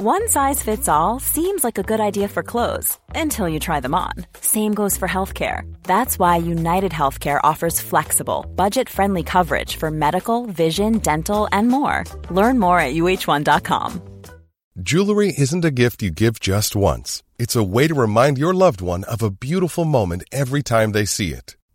One size fits all seems like a good idea for clothes until you try them on. Same goes for healthcare. That's why United Healthcare offers flexible, budget friendly coverage for medical, vision, dental, and more. Learn more at uh1.com. Jewelry isn't a gift you give just once, it's a way to remind your loved one of a beautiful moment every time they see it.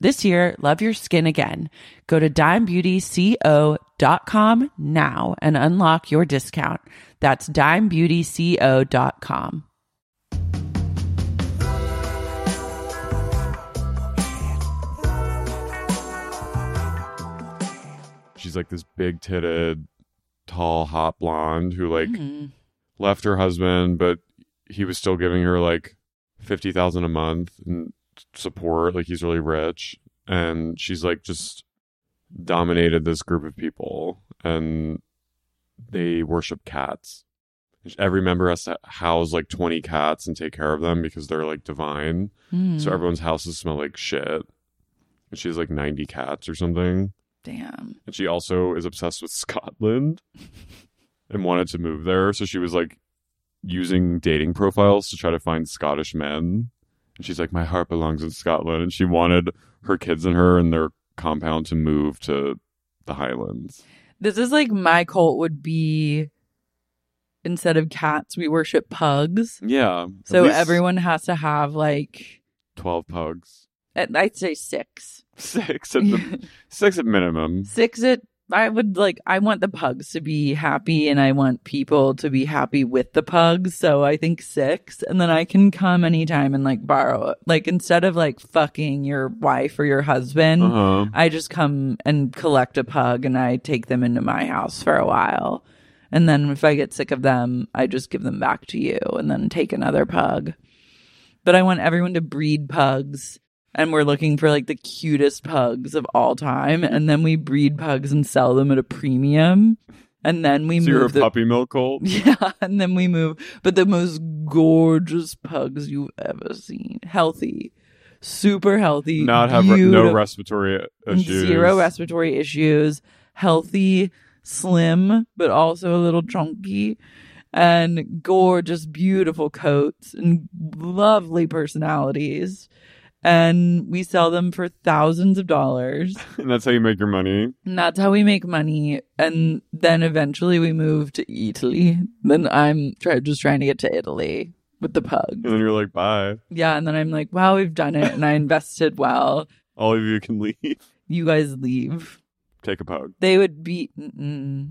This year, love your skin again. Go to dimebeautyco.com now and unlock your discount. That's dimebeautyco.com. She's like this big titted, tall, hot blonde who like mm-hmm. left her husband, but he was still giving her like fifty thousand a month and support. Like he's really rich, and she's like just dominated this group of people, and they worship cats. Every member has to house like twenty cats and take care of them because they're like divine. Hmm. So everyone's houses smell like shit. And she has like ninety cats or something. Damn. And she also is obsessed with Scotland and wanted to move there. So she was like using dating profiles to try to find Scottish men. And she's like, My heart belongs in Scotland. And she wanted her kids and her and their compound to move to the Highlands. This is like my cult would be instead of cats, we worship pugs. Yeah. So everyone has to have like, 12 pugs. at- I'd say six. Six at the six at minimum. Six at I would like I want the pugs to be happy and I want people to be happy with the pugs. So I think six and then I can come anytime and like borrow it. Like instead of like fucking your wife or your husband, Uh-huh. I just come and collect a pug and I take them into my house for a while. And then if I get sick of them, I just give them back to you and then take another pug. But I want everyone to breed pugs and we're looking for like the cutest pugs of all time. And then we breed pugs and sell them at a premium. And then we So move the- puppy milk cult? yeah and then we move but the most gorgeous pugs you've ever seen. Healthy. Super healthy. Not have re- no respiratory issues. zero respiratory issues. Healthy slim but also a little chunky. And gorgeous beautiful coats and lovely personalities and we sell them for thousands of dollars. And that's how you make your money. And that's how we make money. And then eventually we move to Italy. Then I'm try- just trying to get to Italy with the pug. And then you're like, bye. Yeah. And then I'm like, wow, we've done it. And I invested well. All of you can leave. You guys leave. Take a pug. They would be. Mm-mm.